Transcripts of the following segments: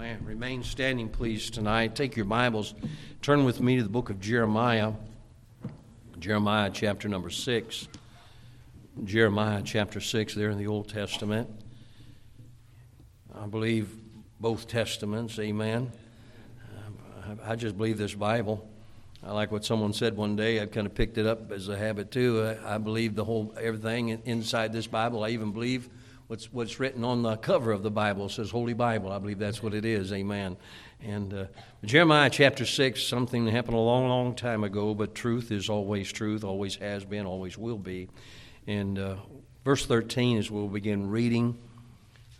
Amen. Remain standing, please, tonight. Take your Bibles. Turn with me to the book of Jeremiah. Jeremiah chapter number 6. Jeremiah chapter 6, there in the Old Testament. I believe both Testaments. Amen. I just believe this Bible. I like what someone said one day. I've kind of picked it up as a habit too. I, believe the whole everything inside this Bible. I even believe what's what's written on the cover of the Bible says Holy Bible. I believe that's what it is. Amen. And uh, Jeremiah chapter six, something that happened a long, long time ago, but truth is always truth, always has been, always will be. And uh, verse thirteen is where we'll begin reading.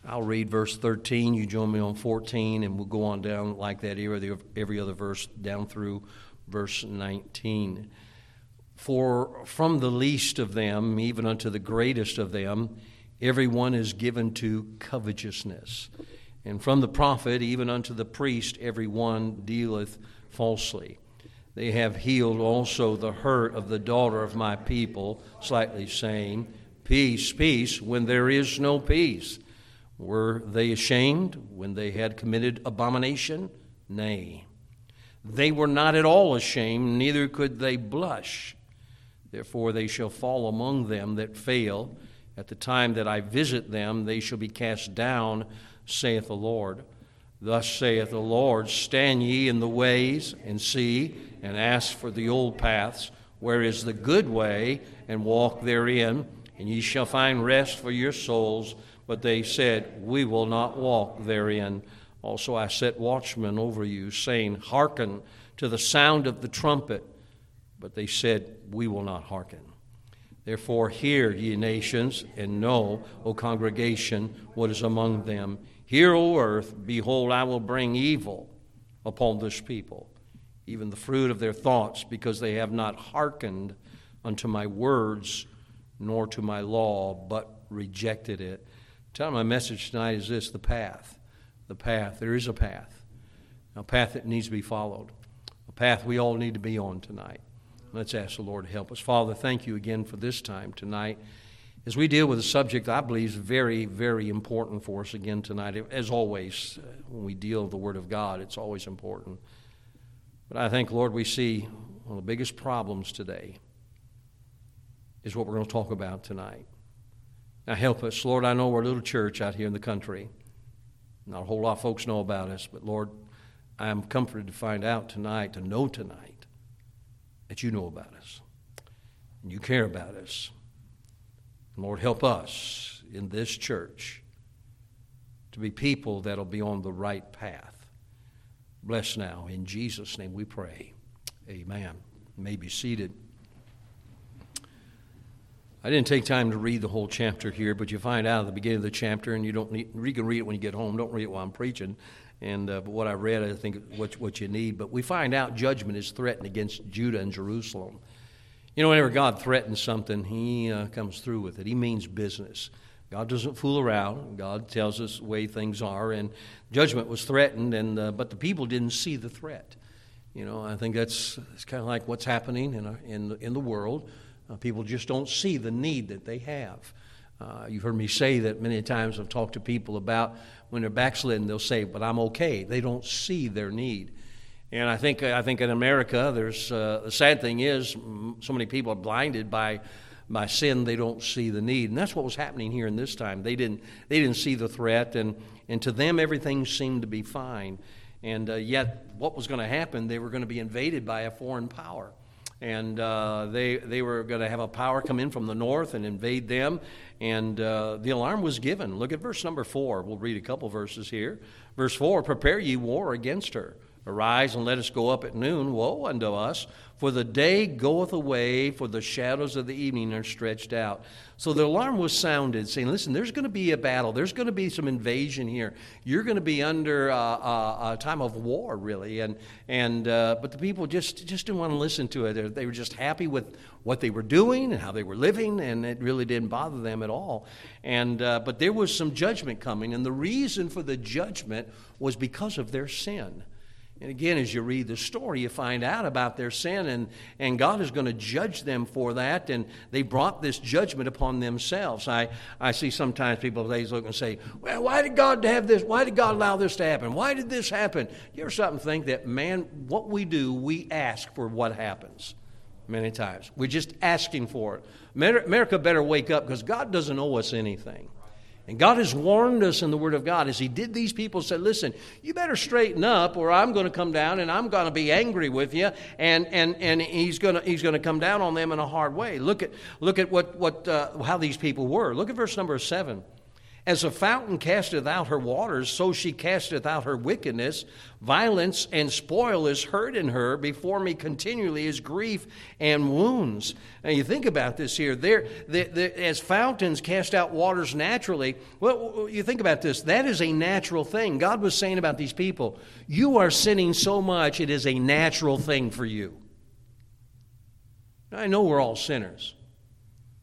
I'll read verse 13. You join me on 14, and we'll go on down like that every, every other verse down through verse 19. For from the least of them, even unto the greatest of them, everyone is given to covetousness. And from the prophet, even unto the priest, every one dealeth falsely. They have healed also the hurt of the daughter of my people, slightly saying, Peace, peace, when there is no peace. Were they ashamed when they had committed abomination? Nay. They were not at all ashamed, neither could they blush. Therefore, they shall fall among them that fail. At the time that I visit them, they shall be cast down, saith the Lord. Thus saith the Lord Stand ye in the ways, and see, and ask for the old paths, where is the good way, and walk therein, and ye shall find rest for your souls. But they said, We will not walk therein. Also, I set watchmen over you, saying, Hearken to the sound of the trumpet. But they said, We will not hearken. Therefore, hear, ye nations, and know, O congregation, what is among them. Hear, O earth, behold, I will bring evil upon this people, even the fruit of their thoughts, because they have not hearkened unto my words, nor to my law, but rejected it. Tell my message tonight is this the path the path. There is a path, a path that needs to be followed, a path we all need to be on tonight. Let's ask the Lord to help us. Father, thank you again for this time tonight. As we deal with a subject I believe is very, very important for us again tonight, as always, uh, when we deal with the Word of God, it's always important. But I think, Lord, we see one of the biggest problems today is what we're going to talk about tonight. Now, help us. Lord, I know we're a little church out here in the country. Not a whole lot of folks know about us, but Lord, I am comforted to find out tonight, to know tonight, that you know about us and you care about us. Lord, help us in this church to be people that'll be on the right path. Bless now. In Jesus' name we pray. Amen. You may be seated. I didn't take time to read the whole chapter here, but you find out at the beginning of the chapter, and you don't need, you can read it when you get home. Don't read it while I'm preaching. And uh, what I read, I think what what you need. But we find out judgment is threatened against Judah and Jerusalem. You know, whenever God threatens something, He uh, comes through with it. He means business. God doesn't fool around. God tells us the way things are, and judgment was threatened, and uh, but the people didn't see the threat. You know, I think that's it's kind of like what's happening in in in the world. Uh, people just don't see the need that they have. Uh, you've heard me say that many times. I've talked to people about when they're backslidden, they'll say, "But I'm okay." They don't see their need. And I think I think in America, there's uh, the sad thing is so many people are blinded by by sin. They don't see the need, and that's what was happening here in this time. They didn't they didn't see the threat, and and to them everything seemed to be fine. And uh, yet, what was going to happen? They were going to be invaded by a foreign power and uh, they, they were going to have a power come in from the north and invade them. And uh, the alarm was given. Look at verse number four. We'll read a couple verses here. Verse four Prepare ye war against her. Arise and let us go up at noon. Woe unto us, for the day goeth away, for the shadows of the evening are stretched out. So the alarm was sounded, saying, Listen, there's going to be a battle. There's going to be some invasion here. You're going to be under uh, uh, a time of war, really. And, and, uh, but the people just, just didn't want to listen to it. They were just happy with what they were doing and how they were living, and it really didn't bother them at all. And, uh, but there was some judgment coming, and the reason for the judgment was because of their sin. And again, as you read the story, you find out about their sin, and, and God is going to judge them for that, and they brought this judgment upon themselves. I, I see sometimes people they look and say, Well, why did God have this? Why did God allow this to happen? Why did this happen? You ever something think that, man, what we do, we ask for what happens many times. We're just asking for it. America better wake up because God doesn't owe us anything. And God has warned us in the Word of God as He did these people, said, Listen, you better straighten up, or I'm going to come down and I'm going to be angry with you. And, and, and he's, going to, he's going to come down on them in a hard way. Look at, look at what, what, uh, how these people were. Look at verse number 7. As a fountain casteth out her waters, so she casteth out her wickedness. Violence and spoil is heard in her. Before me continually is grief and wounds. Now you think about this here. There, as fountains cast out waters naturally, well, you think about this. That is a natural thing. God was saying about these people, you are sinning so much, it is a natural thing for you. I know we're all sinners.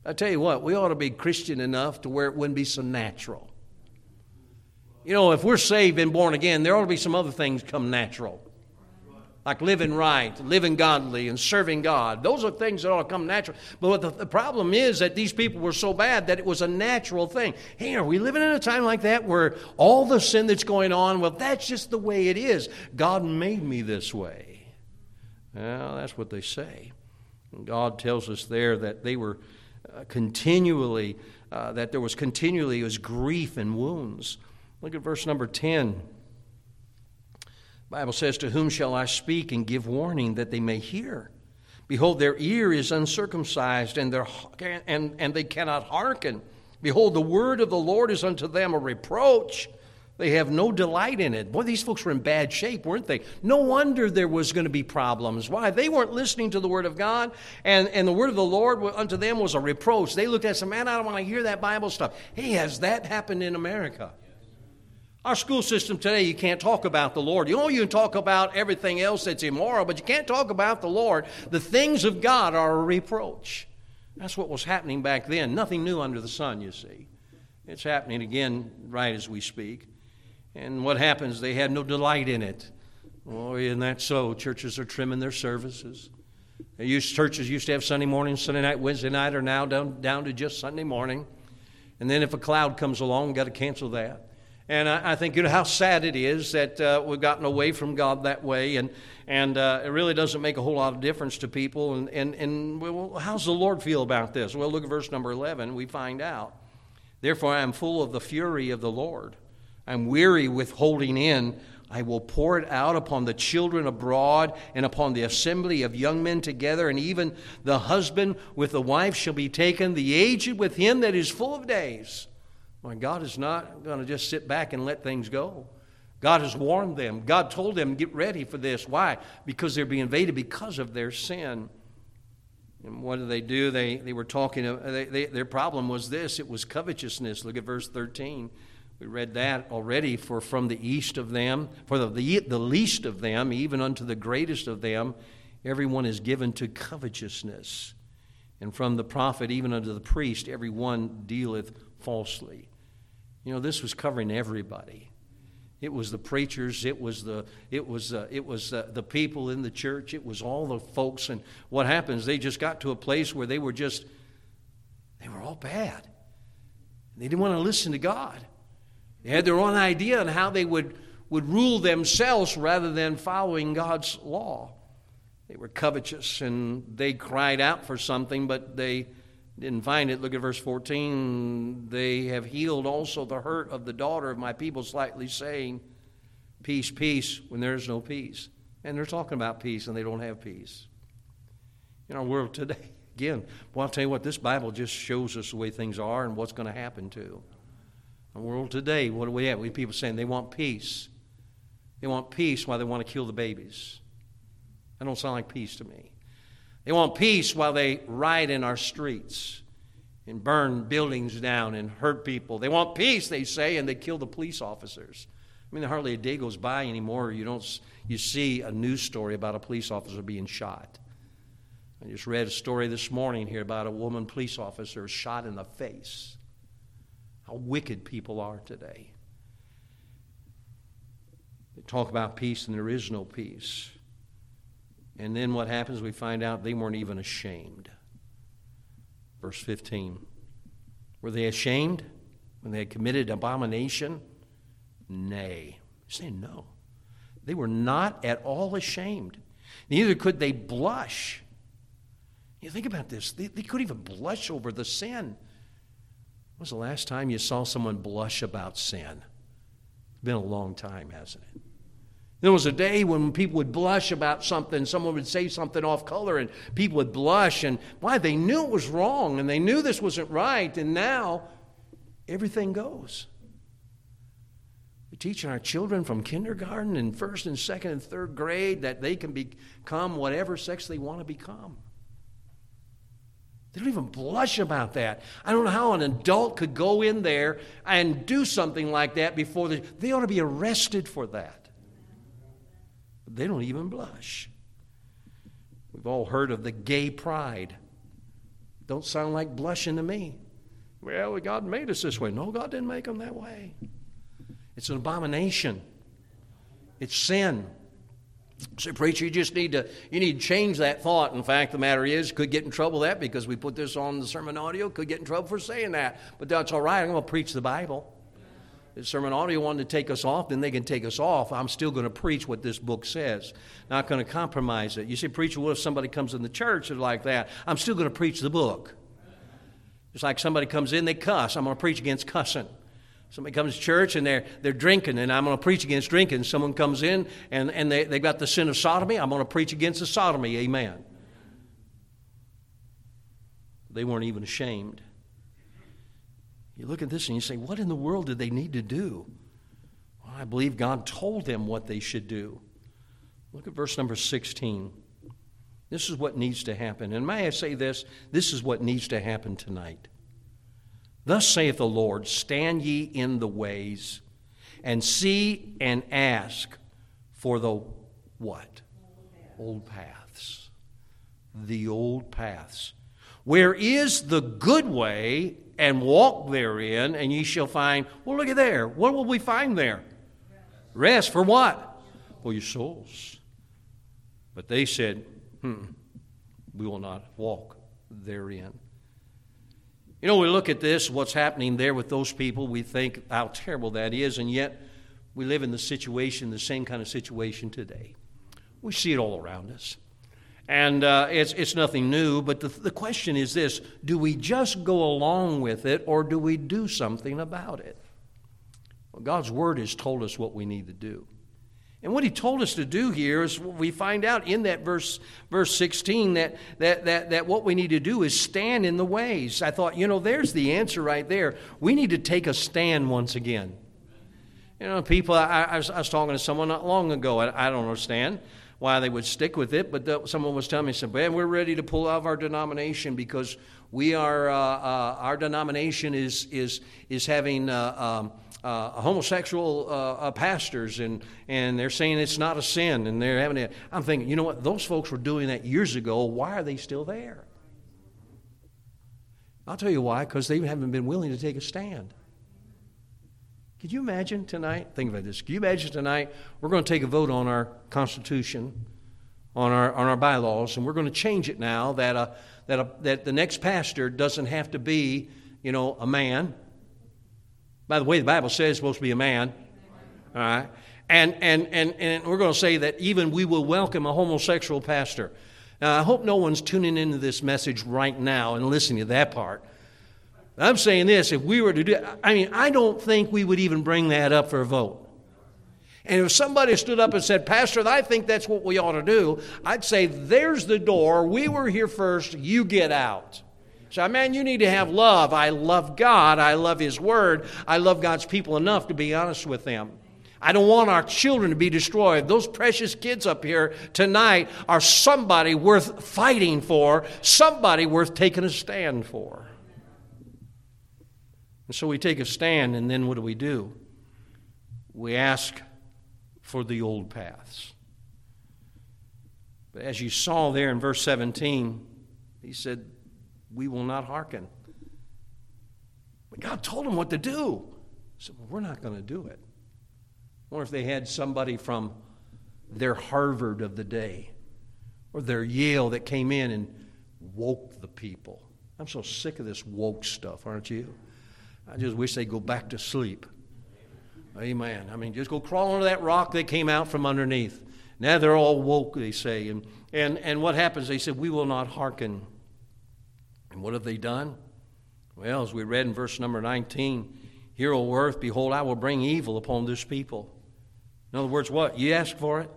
I tell you what, we ought to be Christian enough to where it wouldn't be so natural. You know, if we're saved and born again, there ought to be some other things come natural. Like living right, living godly, and serving God. Those are things that ought to come natural. But the, the problem is that these people were so bad that it was a natural thing. Hey, are we living in a time like that where all the sin that's going on, well, that's just the way it is. God made me this way. Well, that's what they say. God tells us there that they were uh, continually, uh, that there was continually was grief and wounds. Look at verse number 10. The Bible says, To whom shall I speak and give warning that they may hear? Behold, their ear is uncircumcised, and, their, and, and they cannot hearken. Behold, the word of the Lord is unto them a reproach they have no delight in it. Boy, these folks were in bad shape, weren't they? No wonder there was going to be problems. Why? They weren't listening to the Word of God, and, and the Word of the Lord unto them was a reproach. They looked at us, man, I don't want to hear that Bible stuff. Hey, has that happened in America? Our school system today, you can't talk about the Lord. You know, you can talk about everything else that's immoral, but you can't talk about the Lord. The things of God are a reproach. That's what was happening back then. Nothing new under the sun, you see. It's happening again right as we speak. And what happens? They have no delight in it. Oh, isn't that so? Churches are trimming their services. They used, churches used to have Sunday morning, Sunday night, Wednesday night, are now down, down to just Sunday morning. And then if a cloud comes along, got to cancel that. And I, I think you know how sad it is that uh, we've gotten away from God that way, and and uh, it really doesn't make a whole lot of difference to people. And and and well, how's the Lord feel about this? Well, look at verse number eleven. We find out. Therefore, I am full of the fury of the Lord. I'm weary with holding in. I will pour it out upon the children abroad and upon the assembly of young men together, and even the husband with the wife shall be taken, the aged with him that is full of days. My God is not going to just sit back and let things go. God has warned them. God told them, get ready for this. Why? Because they're being invaded because of their sin. And what do they do? They, they were talking, uh, they, they, their problem was this it was covetousness. Look at verse 13. We read that already. For from the east of them, for the, the, the least of them, even unto the greatest of them, everyone is given to covetousness. And from the prophet, even unto the priest, every one dealeth falsely. You know, this was covering everybody. It was the preachers. It was the it was uh, it was uh, the people in the church. It was all the folks. And what happens? They just got to a place where they were just they were all bad. They didn't want to listen to God. They had their own idea on how they would, would rule themselves rather than following God's law. They were covetous and they cried out for something, but they didn't find it. Look at verse 14. They have healed also the hurt of the daughter of my people, slightly saying, Peace, peace, when there is no peace. And they're talking about peace and they don't have peace. In our world today, again, well, I'll tell you what, this Bible just shows us the way things are and what's going to happen too. The world today, what do we have? We have people saying they want peace. They want peace while they want to kill the babies. That don't sound like peace to me. They want peace while they riot in our streets and burn buildings down and hurt people. They want peace, they say, and they kill the police officers. I mean, hardly a day goes by anymore. You don't you see a news story about a police officer being shot. I just read a story this morning here about a woman police officer shot in the face how wicked people are today. They talk about peace, and there is no peace. And then what happens? We find out they weren't even ashamed. Verse 15. Were they ashamed when they had committed abomination? Nay. Say no. They were not at all ashamed. Neither could they blush. You think about this. They, they couldn't even blush over the sin. When was the last time you saw someone blush about sin? It's been a long time, hasn't it? There was a day when people would blush about something, someone would say something off color, and people would blush. And why? They knew it was wrong, and they knew this wasn't right, and now everything goes. We're teaching our children from kindergarten and first and second and third grade that they can become whatever sex they want to become. They don't even blush about that. I don't know how an adult could go in there and do something like that before they, they ought to be arrested for that. But They don't even blush. We've all heard of the gay pride. Don't sound like blushing to me. Well, God made us this way. No, God didn't make them that way. It's an abomination. It's sin. Say, preacher, you just need to you need to change that thought. In fact, the matter is, could get in trouble that because we put this on the sermon audio, could get in trouble for saying that. But that's all right. I'm going to preach the Bible If sermon audio wanted to take us off, then they can take us off. I'm still going to preach what this book says. Not going to compromise it. You say, preacher, what if somebody comes in the church and like that? I'm still going to preach the book. It's like somebody comes in, they cuss. I'm going to preach against cussing. Somebody comes to church and they're, they're drinking, and I'm going to preach against drinking. Someone comes in and, and they, they've got the sin of sodomy. I'm going to preach against the sodomy. Amen. They weren't even ashamed. You look at this and you say, what in the world did they need to do? Well, I believe God told them what they should do. Look at verse number 16. This is what needs to happen. And may I say this? This is what needs to happen tonight. Thus saith the Lord Stand ye in the ways, and see and ask for the what? Old paths. The old paths. Where is the good way and walk therein, and ye shall find, well, look at there. What will we find there? Rest. For what? For your souls. But they said, hmm, we will not walk therein. You know, we look at this, what's happening there with those people, we think how terrible that is, and yet we live in the situation, the same kind of situation today. We see it all around us. And uh, it's, it's nothing new, but the, the question is this do we just go along with it or do we do something about it? Well, God's Word has told us what we need to do. And what he told us to do here is we find out in that verse, verse 16 that, that, that, that what we need to do is stand in the ways. I thought, you know, there's the answer right there. We need to take a stand once again. You know, people, I, I, was, I was talking to someone not long ago, I, I don't understand why they would stick with it, but the, someone was telling me, said, man, we're ready to pull out of our denomination because we are, uh, uh, our denomination is, is, is having uh, um, uh, homosexual uh, uh, pastors, and, and they're saying it's not a sin, and they're having it. I'm thinking, you know what? Those folks were doing that years ago. Why are they still there? I'll tell you why, because they haven't been willing to take a stand. Could you imagine tonight? Think about this. Can you imagine tonight? We're going to take a vote on our Constitution, on our, on our bylaws, and we're going to change it now that, a, that, a, that the next pastor doesn't have to be, you know, a man. By the way, the Bible says it's supposed to be a man. All right? And, and, and, and we're going to say that even we will welcome a homosexual pastor. Now, I hope no one's tuning into this message right now and listening to that part. I'm saying this if we were to do I mean, I don't think we would even bring that up for a vote. And if somebody stood up and said, Pastor, I think that's what we ought to do, I'd say, There's the door. We were here first. You get out. So, man, you need to have love. I love God. I love His Word. I love God's people enough to be honest with them. I don't want our children to be destroyed. Those precious kids up here tonight are somebody worth fighting for, somebody worth taking a stand for. And so we take a stand, and then what do we do? We ask for the old paths. But as you saw there in verse 17, he said, We will not hearken. But God told them what to do. He said, Well, we're not going to do it. wonder if they had somebody from their Harvard of the day or their Yale that came in and woke the people. I'm so sick of this woke stuff, aren't you? I just wish they'd go back to sleep. Amen. I mean, just go crawl under that rock they came out from underneath. Now they're all woke, they say. And, and, and what happens? They said, We will not hearken. And what have they done? Well, as we read in verse number 19, Hear, O earth, behold, I will bring evil upon this people. In other words, what? You ask for it?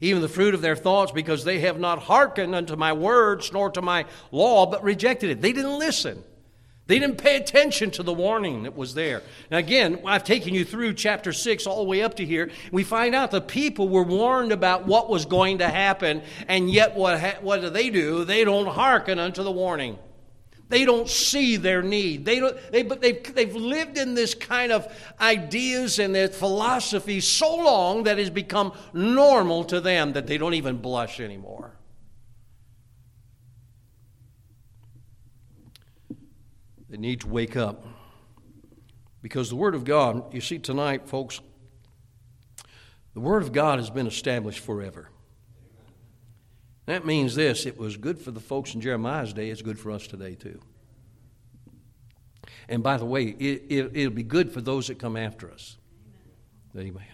Even the fruit of their thoughts, because they have not hearkened unto my words nor to my law, but rejected it. They didn't listen. They didn't pay attention to the warning that was there. Now, again, I've taken you through chapter 6 all the way up to here. We find out the people were warned about what was going to happen, and yet what, ha- what do they do? They don't hearken unto the warning. They don't see their need. They don't, they, but they've, they've lived in this kind of ideas and their philosophy so long that it's become normal to them that they don't even blush anymore. They need to wake up. Because the Word of God, you see, tonight, folks, the Word of God has been established forever. That means this it was good for the folks in Jeremiah's day, it's good for us today, too. And by the way, it, it, it'll be good for those that come after us. Amen.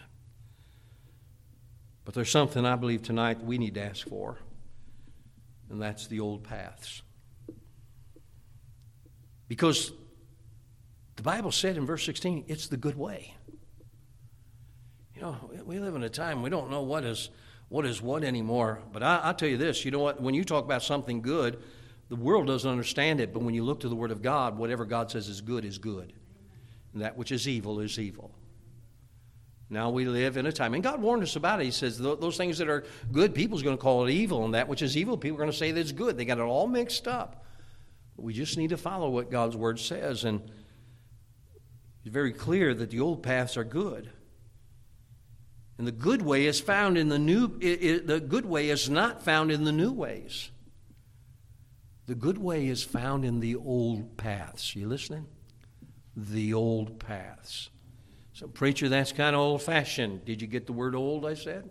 But there's something I believe tonight we need to ask for, and that's the old paths. Because the Bible said in verse 16, it's the good way. You know, we live in a time we don't know what is what is what anymore. But I, will tell you this you know what? When you talk about something good, the world doesn't understand it. But when you look to the Word of God, whatever God says is good is good. And that which is evil is evil. Now we live in a time, and God warned us about it. He says those things that are good, people's going to call it evil, and that which is evil, people are going to say that's good. They got it all mixed up. We just need to follow what God's word says. And it's very clear that the old paths are good. And the good way is found in the new, it, it, the good way is not found in the new ways. The good way is found in the old paths. You listening? The old paths. So, preacher, that's kind of old fashioned. Did you get the word old, I said?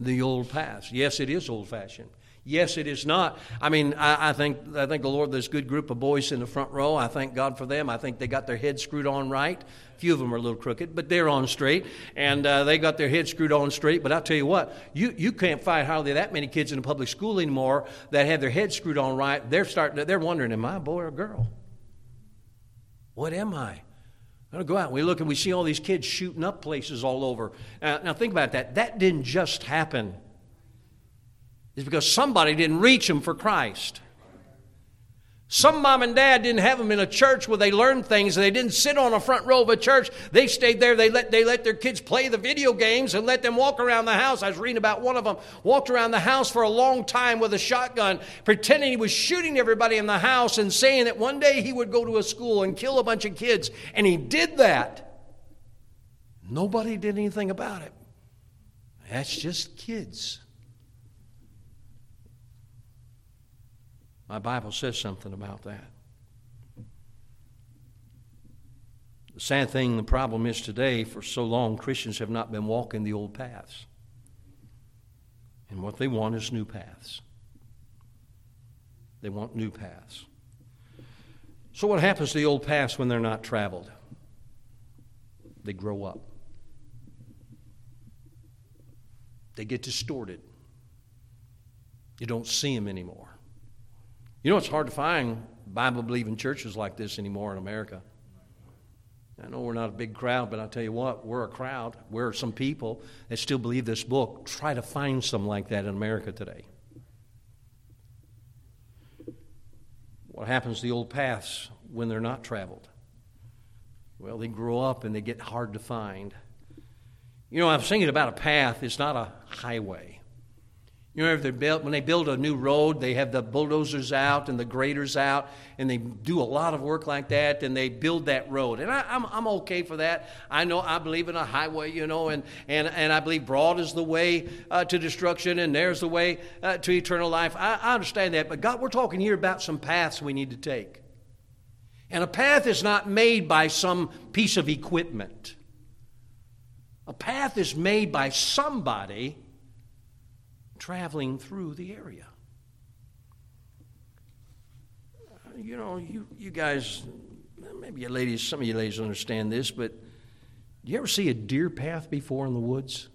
The old paths. Yes, it is old fashioned. Yes, it is not. I mean, I, I, think I think the Lord, this good group of boys in the front row. I thank God for them. I think they got their heads screwed on right. A few of them are a little crooked, but they're on straight, and uh, they got their heads screwed on straight. But I'll tell you what, you you can't find hardly that many kids in a public school anymore that have their heads screwed on right. They're starting. They're wondering, am I a boy or a girl? What am I? Going go out. And We look and we see all these kids shooting up places all over. Uh, now think about that. That didn't just happen is because somebody didn't reach them for Christ. Some mom and dad didn't have them in a church where they learned things they didn't sit on a front row of a church. They stayed there. They let, they let their kids play the video games and let them walk around the house. I was reading about one of them walked around the house for a long time with a shotgun, pretending he was shooting everybody in the house and saying that one day he would go to a school and kill a bunch of kids. And he did that. Nobody did anything about it. That's just kids. My Bible says something about that. The sad thing, the problem is today, for so long, Christians have not been walking the old paths. And what they want is new paths. They want new paths. So, what happens to the old paths when they're not traveled? They grow up, they get distorted. You don't see them anymore. You know, it's hard to find Bible believing churches like this anymore in America. I know we're not a big crowd, but I'll tell you what, we're a crowd. We're some people that still believe this book. Try to find some like that in America today. What happens to the old paths when they're not traveled? Well, they grow up and they get hard to find. You know, I was thinking about a path, it's not a highway. You know, if they build, when they build a new road, they have the bulldozers out and the graders out, and they do a lot of work like that, and they build that road. And I, am I'm, I'm okay for that. I know I believe in a highway, you know, and, and, and I believe broad is the way uh, to destruction, and there's the way uh, to eternal life. I, I understand that. But God, we're talking here about some paths we need to take. And a path is not made by some piece of equipment. A path is made by somebody traveling through the area. You know, you, you guys, maybe you ladies, some of you ladies understand this, but do you ever see a deer path before in the woods?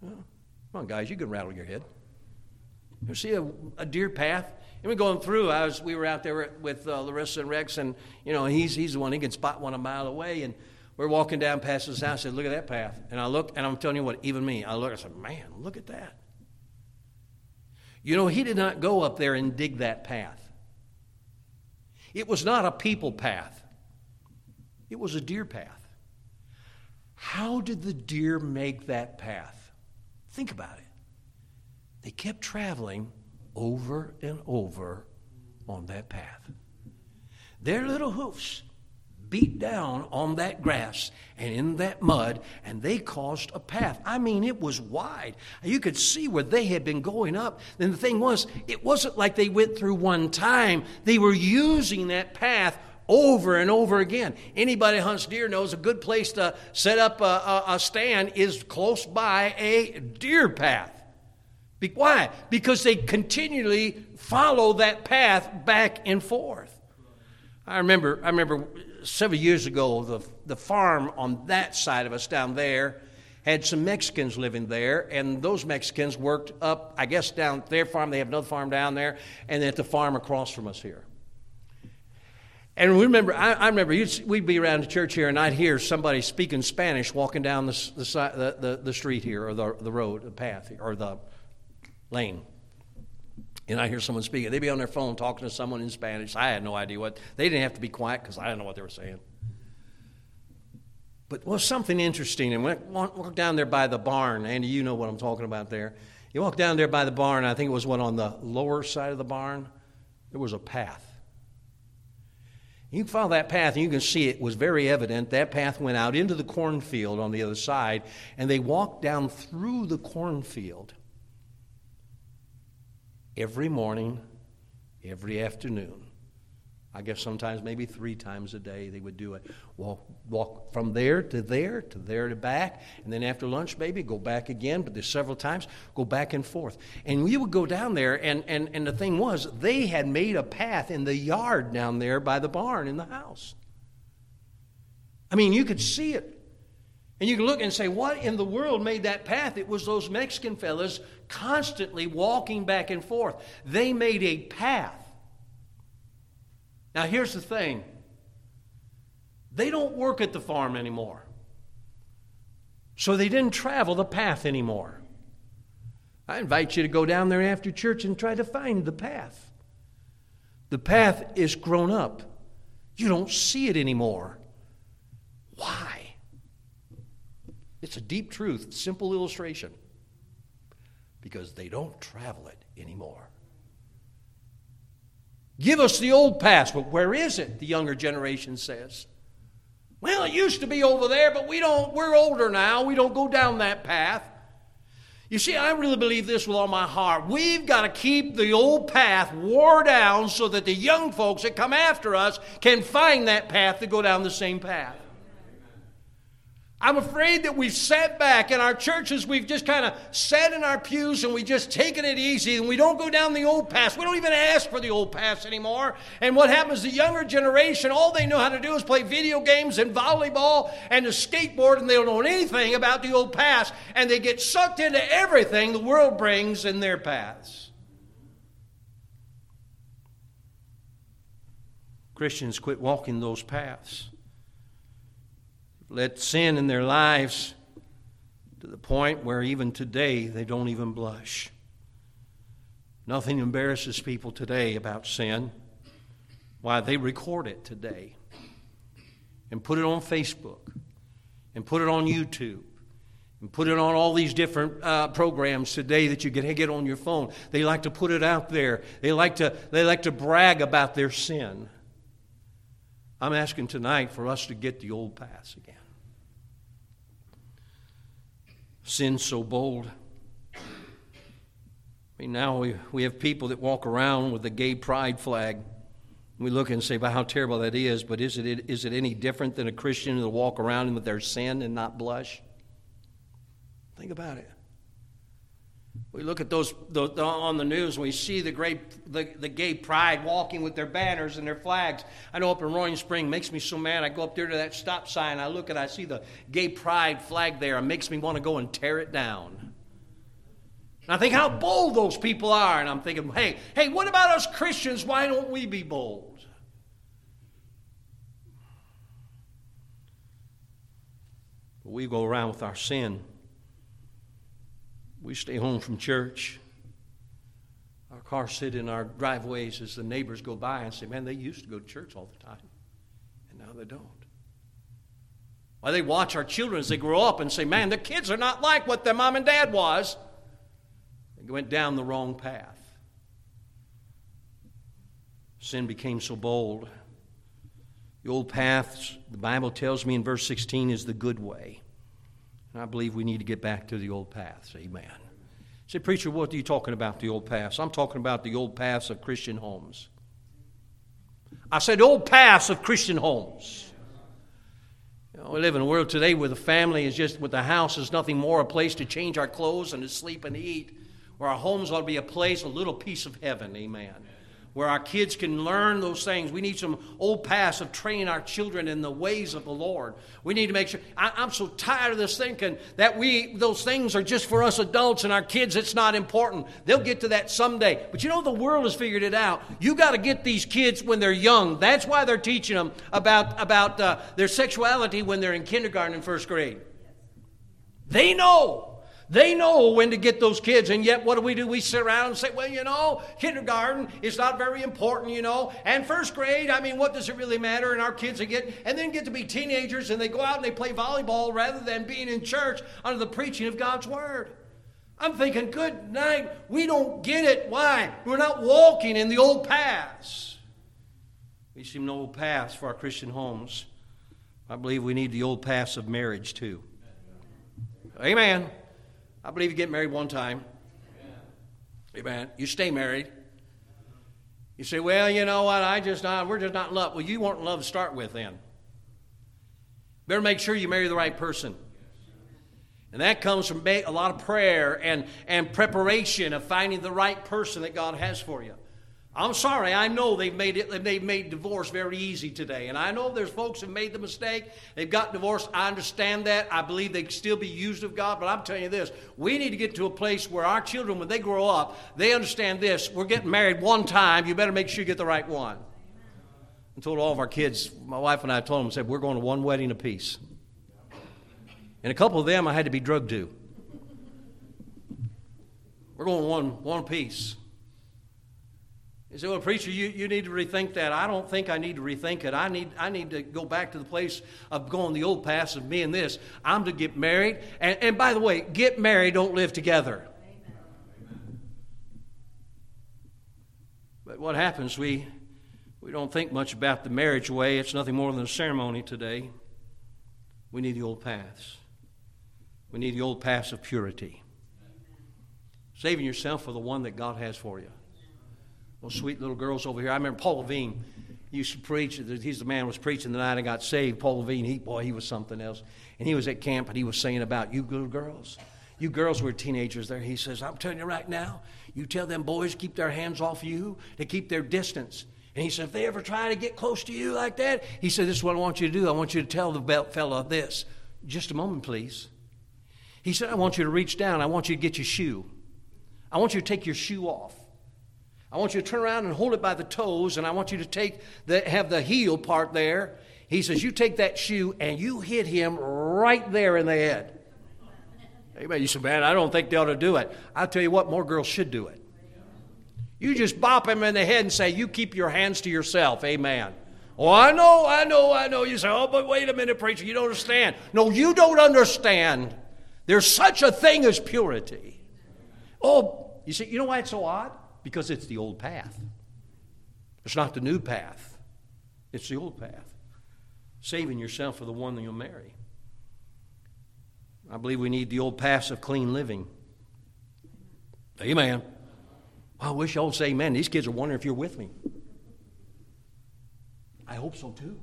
Well, come on, guys, you can rattle your head. You see a, a deer path? And we're going through. I was, we were out there with uh, Larissa and Rex, and you know he's he's the one he can spot one a mile away. And we're walking down past his house. I said, "Look at that path." And I look, and I'm telling you what, even me, I look. I said, "Man, look at that." You know, he did not go up there and dig that path. It was not a people path. It was a deer path. How did the deer make that path? Think about it. They kept traveling over and over on that path. Their little hoofs beat down on that grass and in that mud, and they caused a path. I mean, it was wide. You could see where they had been going up. And the thing was, it wasn't like they went through one time, they were using that path over and over again. Anybody hunts deer knows a good place to set up a, a, a stand is close by a deer path. Be, why? Because they continually follow that path back and forth. I remember, I remember several years ago, the, the farm on that side of us down there had some Mexicans living there, and those Mexicans worked up, I guess, down their farm. They have another farm down there, and at the farm across from us here. And we remember, I, I remember we'd be around the church here, and I'd hear somebody speaking Spanish walking down the, the, the, the, the street here, or the, the road, the path, or the lane. And I hear someone speaking. They'd be on their phone talking to someone in Spanish. I had no idea what. They didn't have to be quiet because I didn't know what they were saying. But was something interesting. And when I walked down there by the barn, Andy, you know what I'm talking about there. You walk down there by the barn, I think it was one on the lower side of the barn, there was a path. You can follow that path and you can see it was very evident. That path went out into the cornfield on the other side, and they walked down through the cornfield every morning, every afternoon. I guess sometimes maybe three times a day they would do it. Walk, walk from there to there, to there to back, and then after lunch, maybe go back again, but there's several times, go back and forth. And we would go down there, and, and, and the thing was, they had made a path in the yard down there by the barn in the house. I mean, you could see it. And you can look and say, what in the world made that path? It was those Mexican fellas constantly walking back and forth. They made a path now, here's the thing they don't work at the farm anymore. So they didn't travel the path anymore. I invite you to go down there after church and try to find the path. The path is grown up. You don't see it anymore. Why? It's a deep truth, simple illustration. Because they don't travel it anymore. Give us the old past, but where is it? The younger generation says. Well, it used to be over there, but we don't, we're older now. We don't go down that path. You see, I really believe this with all my heart. We've got to keep the old path wore down so that the young folks that come after us can find that path to go down the same path. I'm afraid that we've sat back in our churches, we've just kind of sat in our pews and we've just taken it easy and we don't go down the old path. We don't even ask for the old path anymore. And what happens, the younger generation, all they know how to do is play video games and volleyball and to skateboard and they don't know anything about the old past and they get sucked into everything the world brings in their paths. Christians quit walking those paths let sin in their lives to the point where even today they don't even blush. Nothing embarrasses people today about sin. Why, they record it today and put it on Facebook and put it on YouTube and put it on all these different uh, programs today that you can get on your phone. They like to put it out there. They like to, they like to brag about their sin. I'm asking tonight for us to get the old paths again. Sin so bold. I mean, now we, we have people that walk around with the gay pride flag We look and say, "But how terrible that is." But is it is it any different than a Christian who walk around with their sin and not blush? Think about it. We look at those, those on the news and we see the, great, the, the gay pride walking with their banners and their flags. I know up in Roaring Spring makes me so mad. I go up there to that stop sign. I look and I see the gay pride flag there. It makes me want to go and tear it down. And I think how bold those people are. And I'm thinking, hey, hey, what about us Christians? Why don't we be bold? But we go around with our sin. We stay home from church. Our cars sit in our driveways as the neighbors go by and say, Man, they used to go to church all the time, and now they don't. Why they watch our children as they grow up and say, Man, the kids are not like what their mom and dad was. They went down the wrong path. Sin became so bold. The old paths, the Bible tells me in verse 16, is the good way. I believe we need to get back to the old paths. Amen. Say, preacher, what are you talking about, the old paths? I'm talking about the old paths of Christian homes. I said, old paths of Christian homes. You know, we live in a world today where the family is just, with the house is nothing more a place to change our clothes and to sleep and to eat, where our homes ought to be a place, a little piece of heaven. Amen where our kids can learn those things. We need some old paths of training our children in the ways of the Lord. We need to make sure. I, am so tired of this thinking that we those things are just for us adults and our kids. It's not important. They'll get to that someday. But you know the world has figured it out. You got to get these kids when they're young. That's why they're teaching them about about uh, their sexuality when they're in kindergarten and first grade. They know. They know when to get those kids, and yet what do we do? We sit around and say, well, you know, kindergarten is not very important, you know, and first grade, I mean, what does it really matter? And our kids are get, and then get to be teenagers and they go out and they play volleyball rather than being in church under the preaching of God's Word. I'm thinking, good night. We don't get it. Why? We're not walking in the old paths. We see no old paths for our Christian homes. I believe we need the old paths of marriage too. Amen. I believe you get married one time. Amen. You stay married. You say, well, you know what? I just not, we're just not in love. Well, you weren't in love to start with then. Better make sure you marry the right person. And that comes from a lot of prayer and, and preparation of finding the right person that God has for you. I'm sorry, I know they've made it they've made divorce very easy today. And I know there's folks who made the mistake. They've got divorced. I understand that. I believe they can still be used of God, but I'm telling you this, we need to get to a place where our children, when they grow up, they understand this. We're getting married one time, you better make sure you get the right one. I told all of our kids, my wife and I told them, said, we're going to one wedding apiece. And a couple of them I had to be drugged to. We're going one one piece. You say, well, preacher, you, you need to rethink that. I don't think I need to rethink it. I need, I need to go back to the place of going the old paths of me and this. I'm to get married. And, and by the way, get married, don't live together. Amen. But what happens, we, we don't think much about the marriage way. It's nothing more than a ceremony today. We need the old paths. We need the old paths of purity. Saving yourself for the one that God has for you those sweet little girls over here. I remember Paul Levine used to preach. He's the man who was preaching the night I got saved. Paul Levine, he, boy, he was something else. And he was at camp and he was saying about you little girls. You girls were teenagers there. He says, I'm telling you right now, you tell them boys keep their hands off you, to keep their distance. And he said, if they ever try to get close to you like that, he said, this is what I want you to do. I want you to tell the fellow this. Just a moment, please. He said, I want you to reach down. I want you to get your shoe. I want you to take your shoe off. I want you to turn around and hold it by the toes, and I want you to take the, have the heel part there. He says, You take that shoe and you hit him right there in the head. Amen. You say, Man, I don't think they ought to do it. I'll tell you what, more girls should do it. You just bop him in the head and say, You keep your hands to yourself. Amen. Oh, I know, I know, I know. You say, Oh, but wait a minute, preacher, you don't understand. No, you don't understand. There's such a thing as purity. Oh, you see, you know why it's so odd? Because it's the old path. It's not the new path, it's the old path. Saving yourself for the one that you'll marry. I believe we need the old paths of clean living. Amen. I wish y'all would say amen. These kids are wondering if you're with me. I hope so too.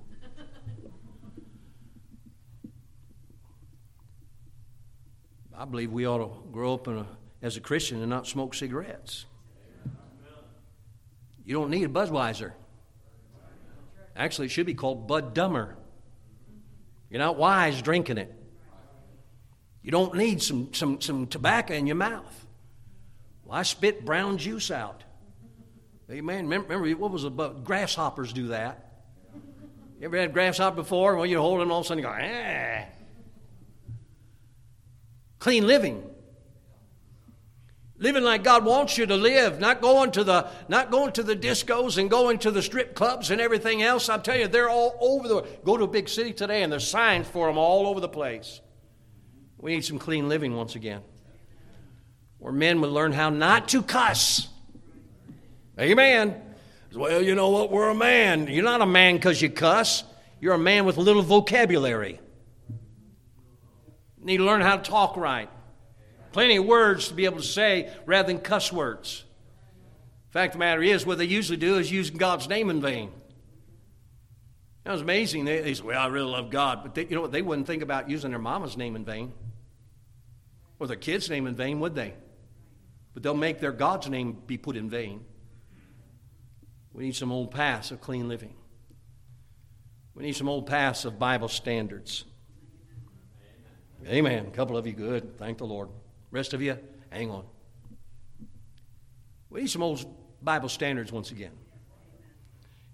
I believe we ought to grow up a, as a Christian and not smoke cigarettes. You don't need a Budweiser. Actually, it should be called Bud Dumber. You're not wise drinking it. You don't need some, some, some tobacco in your mouth. Well, I spit brown juice out. Amen. Remember, remember what was about grasshoppers do that? You ever had grasshopper before? Well, you hold them all of a sudden you go, ah. Clean living. Living like God wants you to live, not going to the not going to the discos and going to the strip clubs and everything else. I'm telling you, they're all over the go to a big city today and there's signs for them all over the place. We need some clean living once again. Where men would learn how not to cuss. Amen. Well, you know what? We're a man. You're not a man because you cuss. You're a man with a little vocabulary. You need to learn how to talk right. Plenty of words to be able to say rather than cuss words. Fact of the matter is, what they usually do is use God's name in vain. That was amazing. They, they say, Well, I really love God. But they, you know what? They wouldn't think about using their mama's name in vain or their kid's name in vain, would they? But they'll make their God's name be put in vain. We need some old paths of clean living. We need some old paths of Bible standards. Amen. A couple of you good. Thank the Lord. Rest of you, hang on. We need some old Bible standards once again.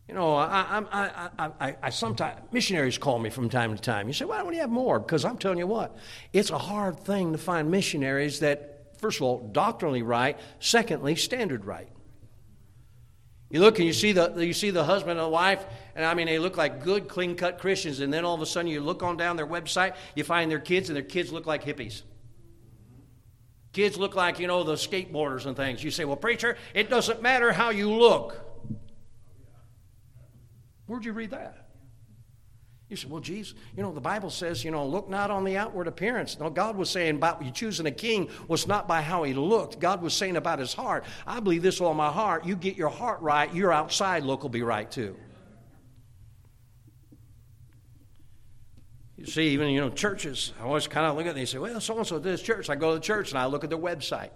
You know, I, I, I, I, I sometimes, missionaries call me from time to time. You say, why don't you have more? Because I'm telling you what, it's a hard thing to find missionaries that, first of all, doctrinally right, secondly, standard right. You look and you see the you see the husband and the wife, and I mean they look like good, clean cut Christians, and then all of a sudden you look on down their website, you find their kids, and their kids look like hippies. Kids look like, you know, the skateboarders and things. You say, well, preacher, it doesn't matter how you look. Where'd you read that? You say, well, Jesus, you know, the Bible says, you know, look not on the outward appearance. No, God was saying about you choosing a king was not by how he looked. God was saying about his heart. I believe this all my heart. You get your heart right, your outside look will be right too. You see, even, you know, churches, I always kind of look at them and say, well, so and so this church. I go to the church and I look at their website.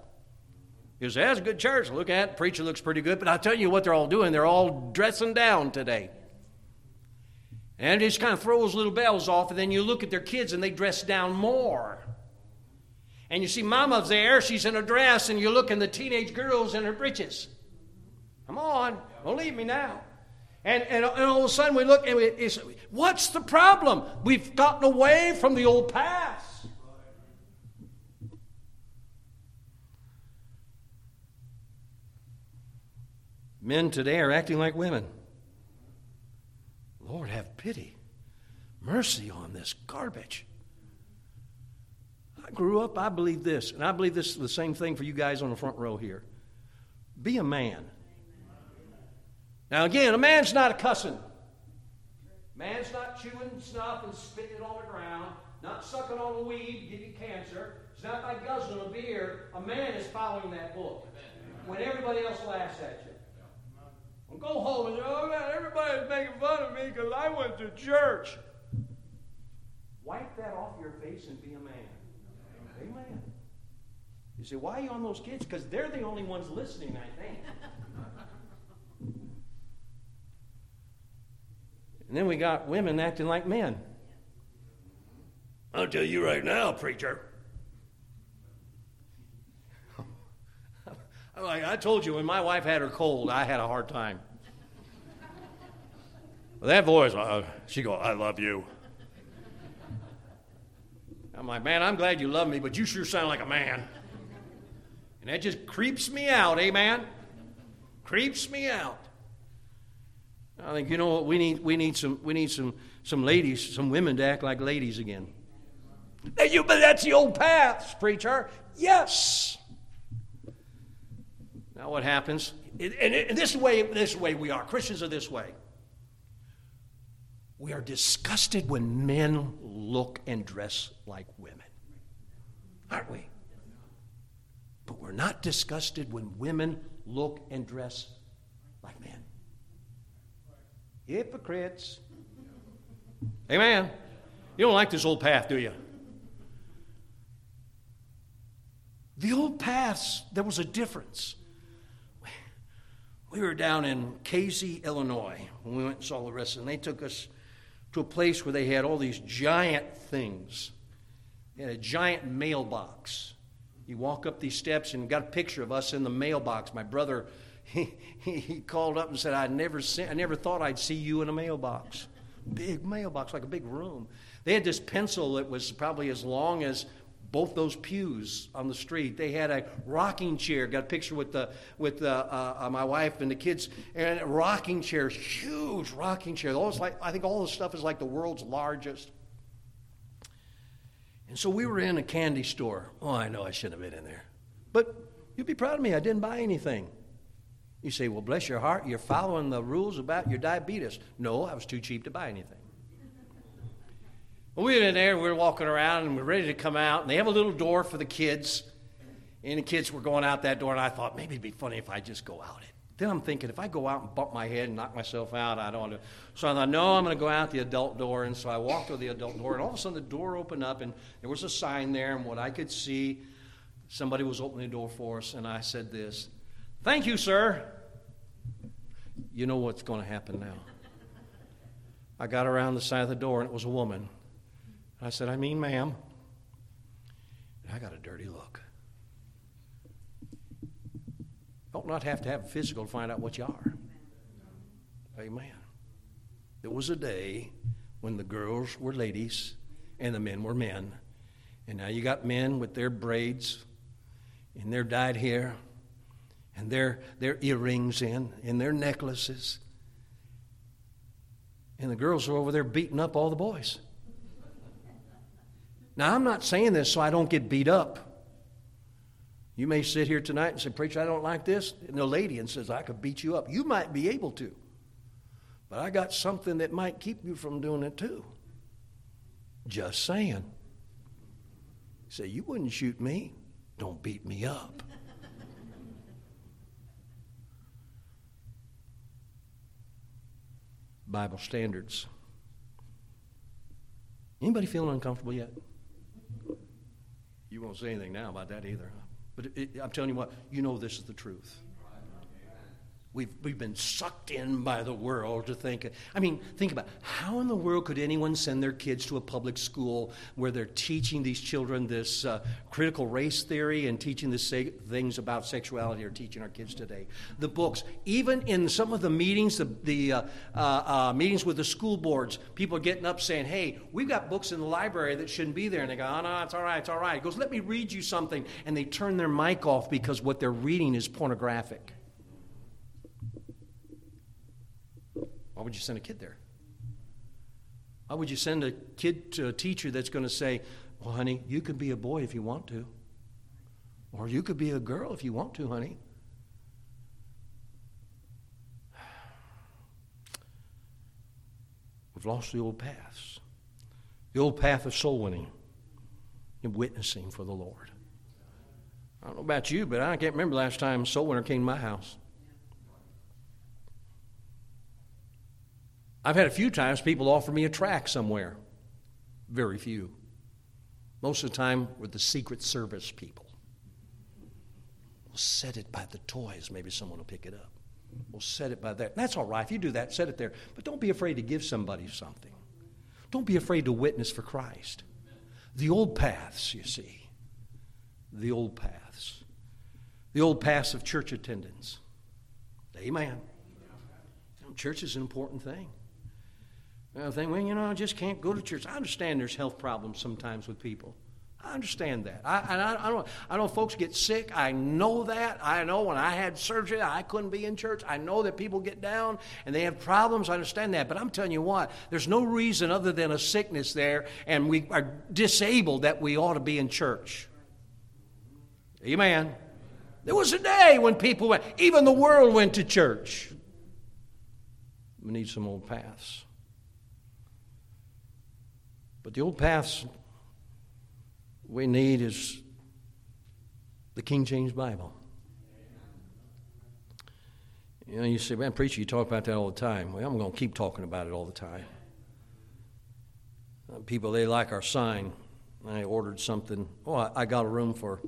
You say, that's a good church. Look at it, preacher looks pretty good, but I'll tell you what they're all doing. They're all dressing down today. And it just kind of throws little bells off, and then you look at their kids and they dress down more. And you see mama's there, she's in a dress, and you look at the teenage girls in her breeches. Come on, don't leave me now. And, and, and all of a sudden we look and we, what's the problem? We've gotten away from the old paths. Men today are acting like women. Lord, have pity, mercy on this garbage. I grew up, I believe this, and I believe this is the same thing for you guys on the front row here. Be a man. Now, again, a man's not a cussing. Man's not chewing snuff and spitting it on the ground, not sucking on a weed, you cancer. It's not by guzzling a beer. A man is following that book when everybody else laughs at you. Well, go home and say, oh man, everybody's making fun of me because I went to church. Wipe that off your face and be a man. Amen. You say, why are you on those kids? Because they're the only ones listening, I think. And then we got women acting like men. I'll tell you right now, preacher. like I told you, when my wife had her cold, I had a hard time. Well, that voice, uh, she go, "I love you." I'm like, man, I'm glad you love me, but you sure sound like a man. And that just creeps me out, amen? Creeps me out. I think you know what we need. We need some. We need some some ladies, some women to act like ladies again. You, but that's the old paths, preacher. Yes. Now what happens? And, and this way, this way we are. Christians are this way. We are disgusted when men look and dress like women, aren't we? But we're not disgusted when women look and dress. Hypocrites. Amen. You don't like this old path, do you? The old paths, there was a difference. We were down in Casey, Illinois, when we went and saw the rest, and they took us to a place where they had all these giant things. They had a giant mailbox. You walk up these steps and got a picture of us in the mailbox. My brother, he, he, called up and said, I never, sent, I never thought I'd see you in a mailbox. Big mailbox, like a big room. They had this pencil that was probably as long as both those pews on the street. They had a rocking chair. Got a picture with the with the, uh, uh, my wife and the kids, and a rocking chair, huge rocking chair. Almost like I think all this stuff is like the world's largest. And so we were in a candy store. Oh, I know I shouldn't have been in there, but you'd be proud of me. I didn't buy anything. You say, well, bless your heart, you're following the rules about your diabetes. No, I was too cheap to buy anything. We were in there, we were walking around, and we are ready to come out, and they have a little door for the kids. And the kids were going out that door, and I thought maybe it'd be funny if I just go out it. Then I'm thinking, if I go out and bump my head and knock myself out, I don't want to. So I thought, no, I'm going to go out the adult door. And so I walked to the adult door, and all of a sudden the door opened up, and there was a sign there, and what I could see, somebody was opening the door for us, and I said this Thank you, sir. You know what's going to happen now. I got around the side of the door, and it was a woman. I said, I mean, ma'am. And I got a dirty look. Don't not have to have a physical to find out what you are. Amen. There was a day when the girls were ladies and the men were men. And now you got men with their braids and their dyed hair and their, their earrings in and their necklaces. And the girls are over there beating up all the boys. Now, I'm not saying this so I don't get beat up. You may sit here tonight and say, Preacher, I don't like this. And the lady and says, I could beat you up. You might be able to. But I got something that might keep you from doing it too. Just saying. Say, you wouldn't shoot me. Don't beat me up. Bible standards. Anybody feeling uncomfortable yet? You won't say anything now about that either. But it, I'm telling you what, you know this is the truth. We've, we've been sucked in by the world to think. I mean, think about how in the world could anyone send their kids to a public school where they're teaching these children this uh, critical race theory and teaching the se- things about sexuality or teaching our kids today? The books, even in some of the meetings, the, the uh, uh, uh, meetings with the school boards, people are getting up saying, "Hey, we've got books in the library that shouldn't be there," and they go, "Oh no, it's all right, it's all right." He goes, "Let me read you something," and they turn their mic off because what they're reading is pornographic. Why would you send a kid there? Why would you send a kid to a teacher that's going to say, Well, honey, you could be a boy if you want to, or you could be a girl if you want to, honey? We've lost the old paths. The old path of soul winning and witnessing for the Lord. I don't know about you, but I can't remember last time soul winner came to my house. I've had a few times people offer me a tract somewhere. Very few. Most of the time with the Secret Service people. We'll set it by the toys. Maybe someone will pick it up. We'll set it by that. That's all right. If you do that, set it there. But don't be afraid to give somebody something. Don't be afraid to witness for Christ. The old paths, you see. The old paths. The old paths of church attendance. Amen. Church is an important thing. I think, well, you know, I just can't go to church. I understand there's health problems sometimes with people. I understand that. I, and I, I, don't, I know folks get sick. I know that. I know when I had surgery, I couldn't be in church. I know that people get down and they have problems. I understand that. But I'm telling you what, there's no reason other than a sickness there and we are disabled that we ought to be in church. Amen. There was a day when people went, even the world went to church. We need some old paths. But the old paths we need is the King James Bible. You know, you say, man, preacher, you talk about that all the time. Well, I'm going to keep talking about it all the time. Uh, people, they like our sign. I ordered something. Oh, I, I got a room for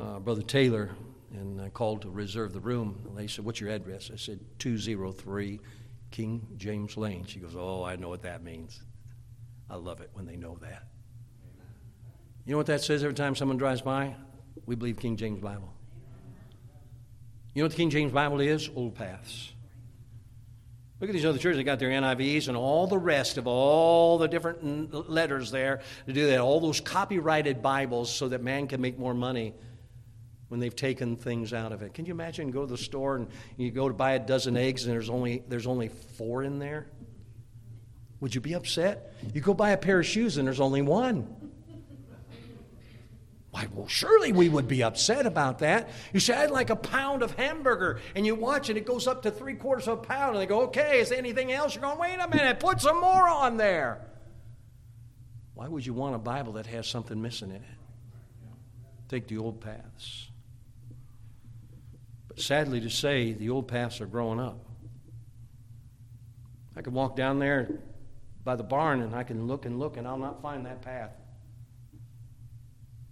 uh, Brother Taylor and I called to reserve the room. And they said, What's your address? I said, 203 King James Lane. She goes, Oh, I know what that means. I love it when they know that. You know what that says every time someone drives by? We believe King James Bible. You know what the King James Bible is? Old paths. Look at these other churches. They got their NIVs and all the rest of all the different letters there to do that. All those copyrighted Bibles so that man can make more money when they've taken things out of it. Can you imagine? Go to the store and you go to buy a dozen eggs and there's only there's only four in there. Would you be upset? You go buy a pair of shoes and there's only one. Why, well, surely we would be upset about that. You say, I'd like a pound of hamburger, and you watch it, it goes up to three quarters of a pound, and they go, okay, is there anything else? You're going, wait a minute, put some more on there. Why would you want a Bible that has something missing in it? Take the old paths. But sadly to say, the old paths are growing up. I can walk down there by the barn and I can look and look and I'll not find that path.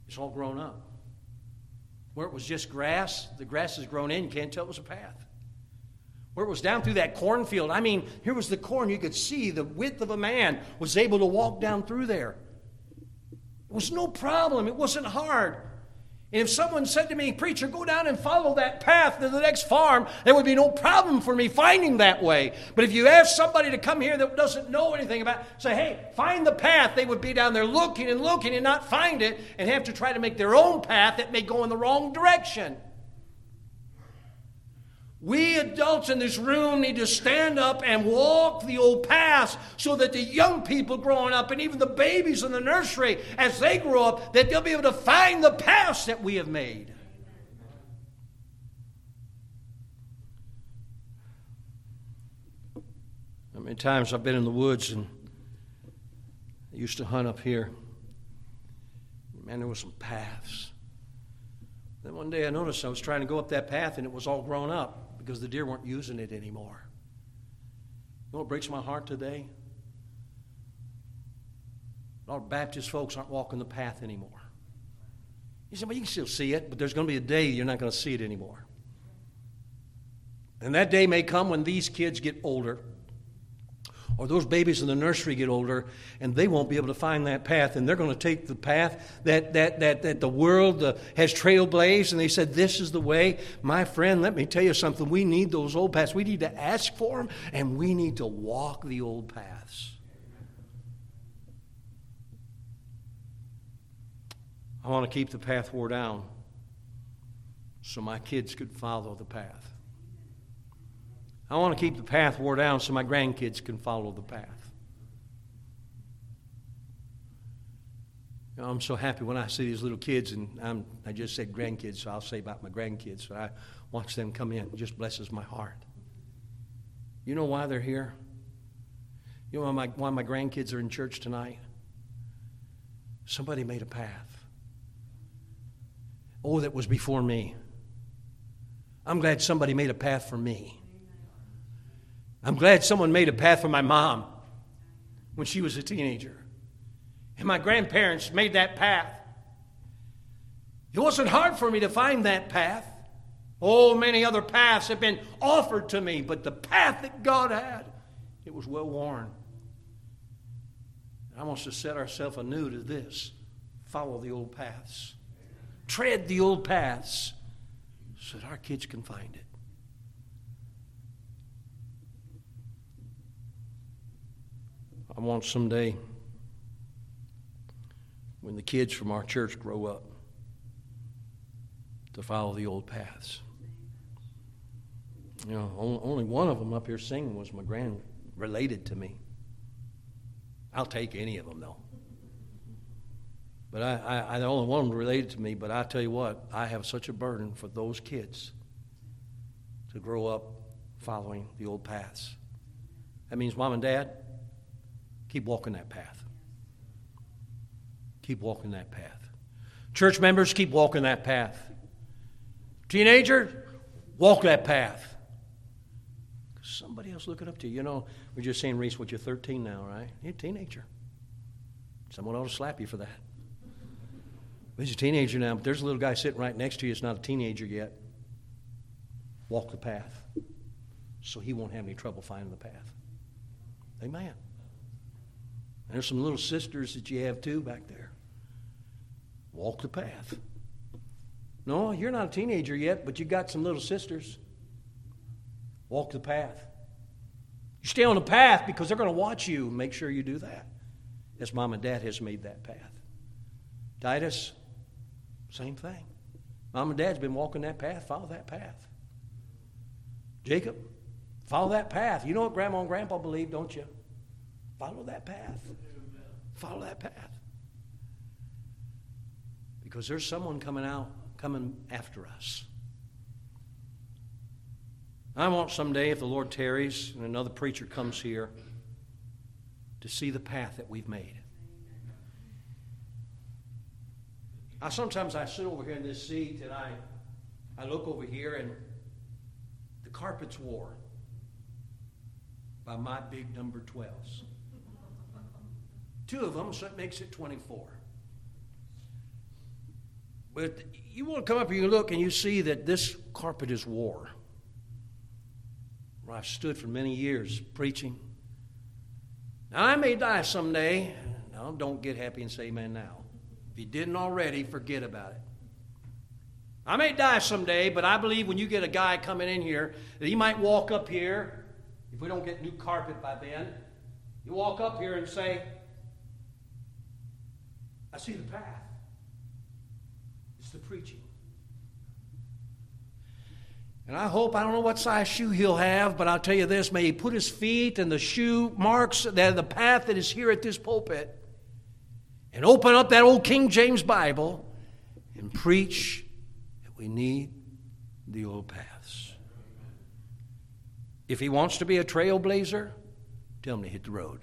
It's all grown up. Where it was just grass, the grass has grown in. You can't tell it was a path. Where it was down through that cornfield, I mean, here was the corn. You could see the width of a man was able to walk down through there. It was no problem. It wasn't hard. And if someone said to me, Preacher, go down and follow that path to the next farm, there would be no problem for me finding that way. But if you ask somebody to come here that doesn't know anything about say, Hey, find the path, they would be down there looking and looking and not find it and have to try to make their own path that may go in the wrong direction. We adults in this room need to stand up and walk the old paths so that the young people growing up and even the babies in the nursery, as they grow up, that they'll be able to find the paths that we have made. How many times I've been in the woods and I used to hunt up here. Man, there were some paths. Then one day I noticed I was trying to go up that path and it was all grown up because the deer weren't using it anymore. You know what breaks my heart today? Our Baptist folks aren't walking the path anymore. You say, well, you can still see it, but there's going to be a day you're not going to see it anymore. And that day may come when these kids get older or those babies in the nursery get older and they won't be able to find that path and they're going to take the path that, that, that, that the world uh, has trailblazed. And they said this is the way. My friend let me tell you something. We need those old paths. We need to ask for them and we need to walk the old paths. I want to keep the path wore down so my kids could follow the path I want to keep the path wore down so my grandkids can follow the path. You know, I'm so happy when I see these little kids, and I'm, I just said grandkids, so I'll say about my grandkids. So I watch them come in. It just blesses my heart. You know why they're here? You know why my, why my grandkids are in church tonight? Somebody made a path. Oh, that was before me. I'm glad somebody made a path for me. I'm glad someone made a path for my mom when she was a teenager. And my grandparents made that path. It wasn't hard for me to find that path. Oh, many other paths have been offered to me, but the path that God had, it was well worn. I want us to set ourselves anew to this follow the old paths, tread the old paths so that our kids can find it. I want someday when the kids from our church grow up to follow the old paths. You know, only one of them up here singing was my grand related to me. I'll take any of them though. But I, I, only one related to me. But I tell you what, I have such a burden for those kids to grow up following the old paths. That means mom and dad, Keep walking that path. Keep walking that path. Church members, keep walking that path. Teenager, walk that path. somebody else looking up to you. You know, we're just saying, Reese, what you're 13 now, right? You're a teenager. Someone ought to slap you for that. He's a teenager now, but there's a little guy sitting right next to you that's not a teenager yet. Walk the path so he won't have any trouble finding the path. Amen. There's some little sisters that you have too back there. Walk the path. No, you're not a teenager yet, but you got some little sisters. Walk the path. You stay on the path because they're going to watch you. and Make sure you do that. As mom and dad has made that path. Titus, same thing. Mom and dad's been walking that path. Follow that path. Jacob, follow that path. You know what grandma and grandpa believe, don't you? Follow that path. Follow that path. Because there's someone coming out, coming after us. I want someday, if the Lord tarries and another preacher comes here, to see the path that we've made. I sometimes I sit over here in this seat and I, I look over here and the carpet's worn by my big number 12s. Two of them, so it makes it 24. But you want to come up and look and you see that this carpet is worn where I've stood for many years preaching. Now, I may die someday. Now, don't get happy and say amen now. If you didn't already, forget about it. I may die someday, but I believe when you get a guy coming in here, that he might walk up here, if we don't get new carpet by then, you walk up here and say, I see the path. It's the preaching. And I hope, I don't know what size shoe he'll have, but I'll tell you this may he put his feet in the shoe marks that the path that is here at this pulpit and open up that old King James Bible and preach that we need the old paths. If he wants to be a trailblazer, tell him to hit the road.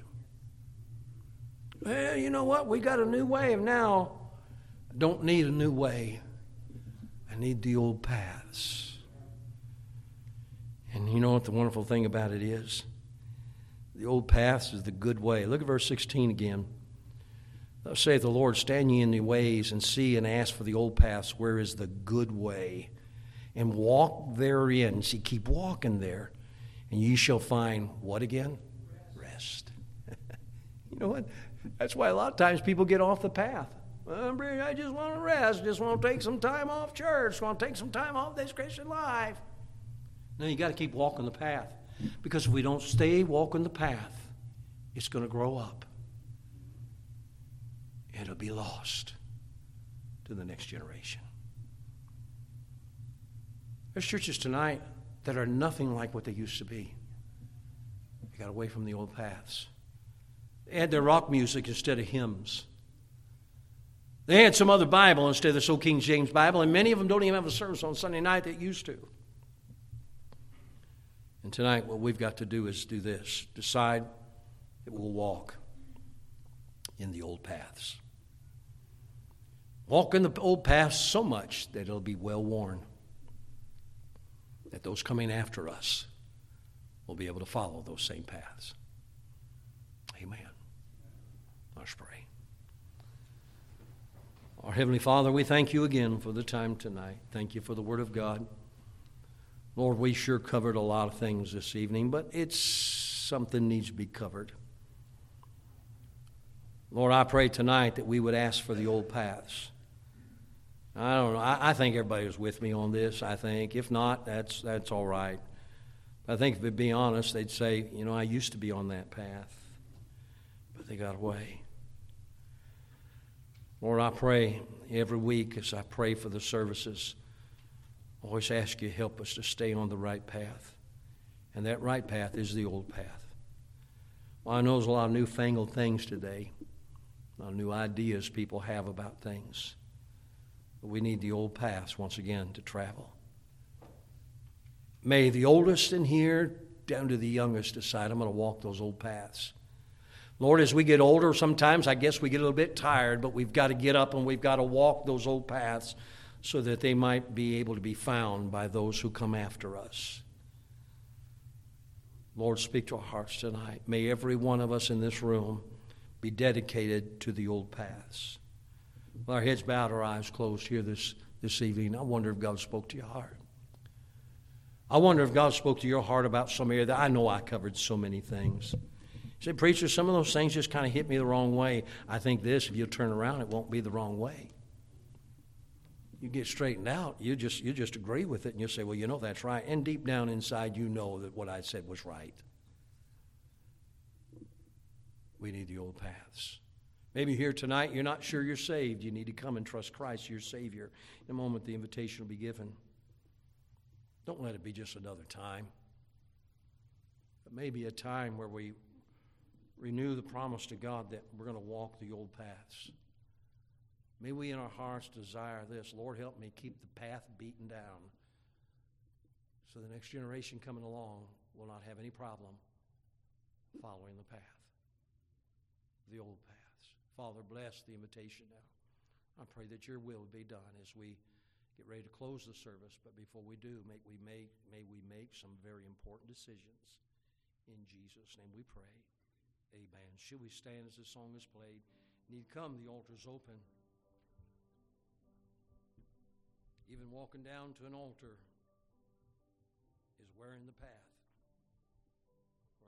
Well, you know what? We got a new way now. I don't need a new way. I need the old paths. And you know what the wonderful thing about it is? The old paths is the good way. Look at verse 16 again. Thus saith the Lord, stand ye in the ways and see and ask for the old paths, where is the good way, and walk therein. See, keep walking there, and ye shall find what again? Rest. you know what? That's why a lot of times people get off the path. I just want to rest, just want to take some time off church, want to take some time off this Christian life. No, you got to keep walking the path. Because if we don't stay walking the path, it's going to grow up. It'll be lost to the next generation. There's churches tonight that are nothing like what they used to be. They got away from the old paths. Had their rock music instead of hymns. They had some other Bible instead of this old King James Bible, and many of them don't even have a service on Sunday night that used to. And tonight, what we've got to do is do this decide that we'll walk in the old paths. Walk in the old paths so much that it'll be well worn, that those coming after us will be able to follow those same paths. Amen. Let's pray. Our Heavenly Father, we thank you again for the time tonight. Thank you for the Word of God. Lord, we sure covered a lot of things this evening, but it's something needs to be covered. Lord, I pray tonight that we would ask for the old paths. I don't know. I, I think everybody was with me on this. I think. If not, that's that's all right. But I think if they'd be honest, they'd say, you know, I used to be on that path, but they got away. Lord, I pray every week as I pray for the services always ask you help us to stay on the right path. And that right path is the old path. Well, I know there's a lot of newfangled things today, a lot of new ideas people have about things. But we need the old paths once again to travel. May the oldest in here down to the youngest decide I'm going to walk those old paths. Lord, as we get older, sometimes I guess we get a little bit tired, but we've got to get up and we've got to walk those old paths so that they might be able to be found by those who come after us. Lord, speak to our hearts tonight. May every one of us in this room be dedicated to the old paths. With our heads bowed, our eyes closed here this, this evening, I wonder if God spoke to your heart. I wonder if God spoke to your heart about some area that I know I covered so many things. Say, Preacher, some of those things just kind of hit me the wrong way. I think this, if you turn around, it won't be the wrong way. You get straightened out, you just, you just agree with it, and you say, Well, you know that's right. And deep down inside, you know that what I said was right. We need the old paths. Maybe here tonight you're not sure you're saved. You need to come and trust Christ, your Savior. In a moment, the invitation will be given. Don't let it be just another time. But maybe a time where we renew the promise to God that we're going to walk the old paths. May we in our hearts desire this. Lord, help me keep the path beaten down so the next generation coming along will not have any problem following the path, the old paths. Father, bless the invitation now. I pray that your will be done as we get ready to close the service. But before we do, may we make, may we make some very important decisions. In Jesus' name we pray. Amen. Should we stand as the song is played? Need come, the altar's open. Even walking down to an altar is wearing the path.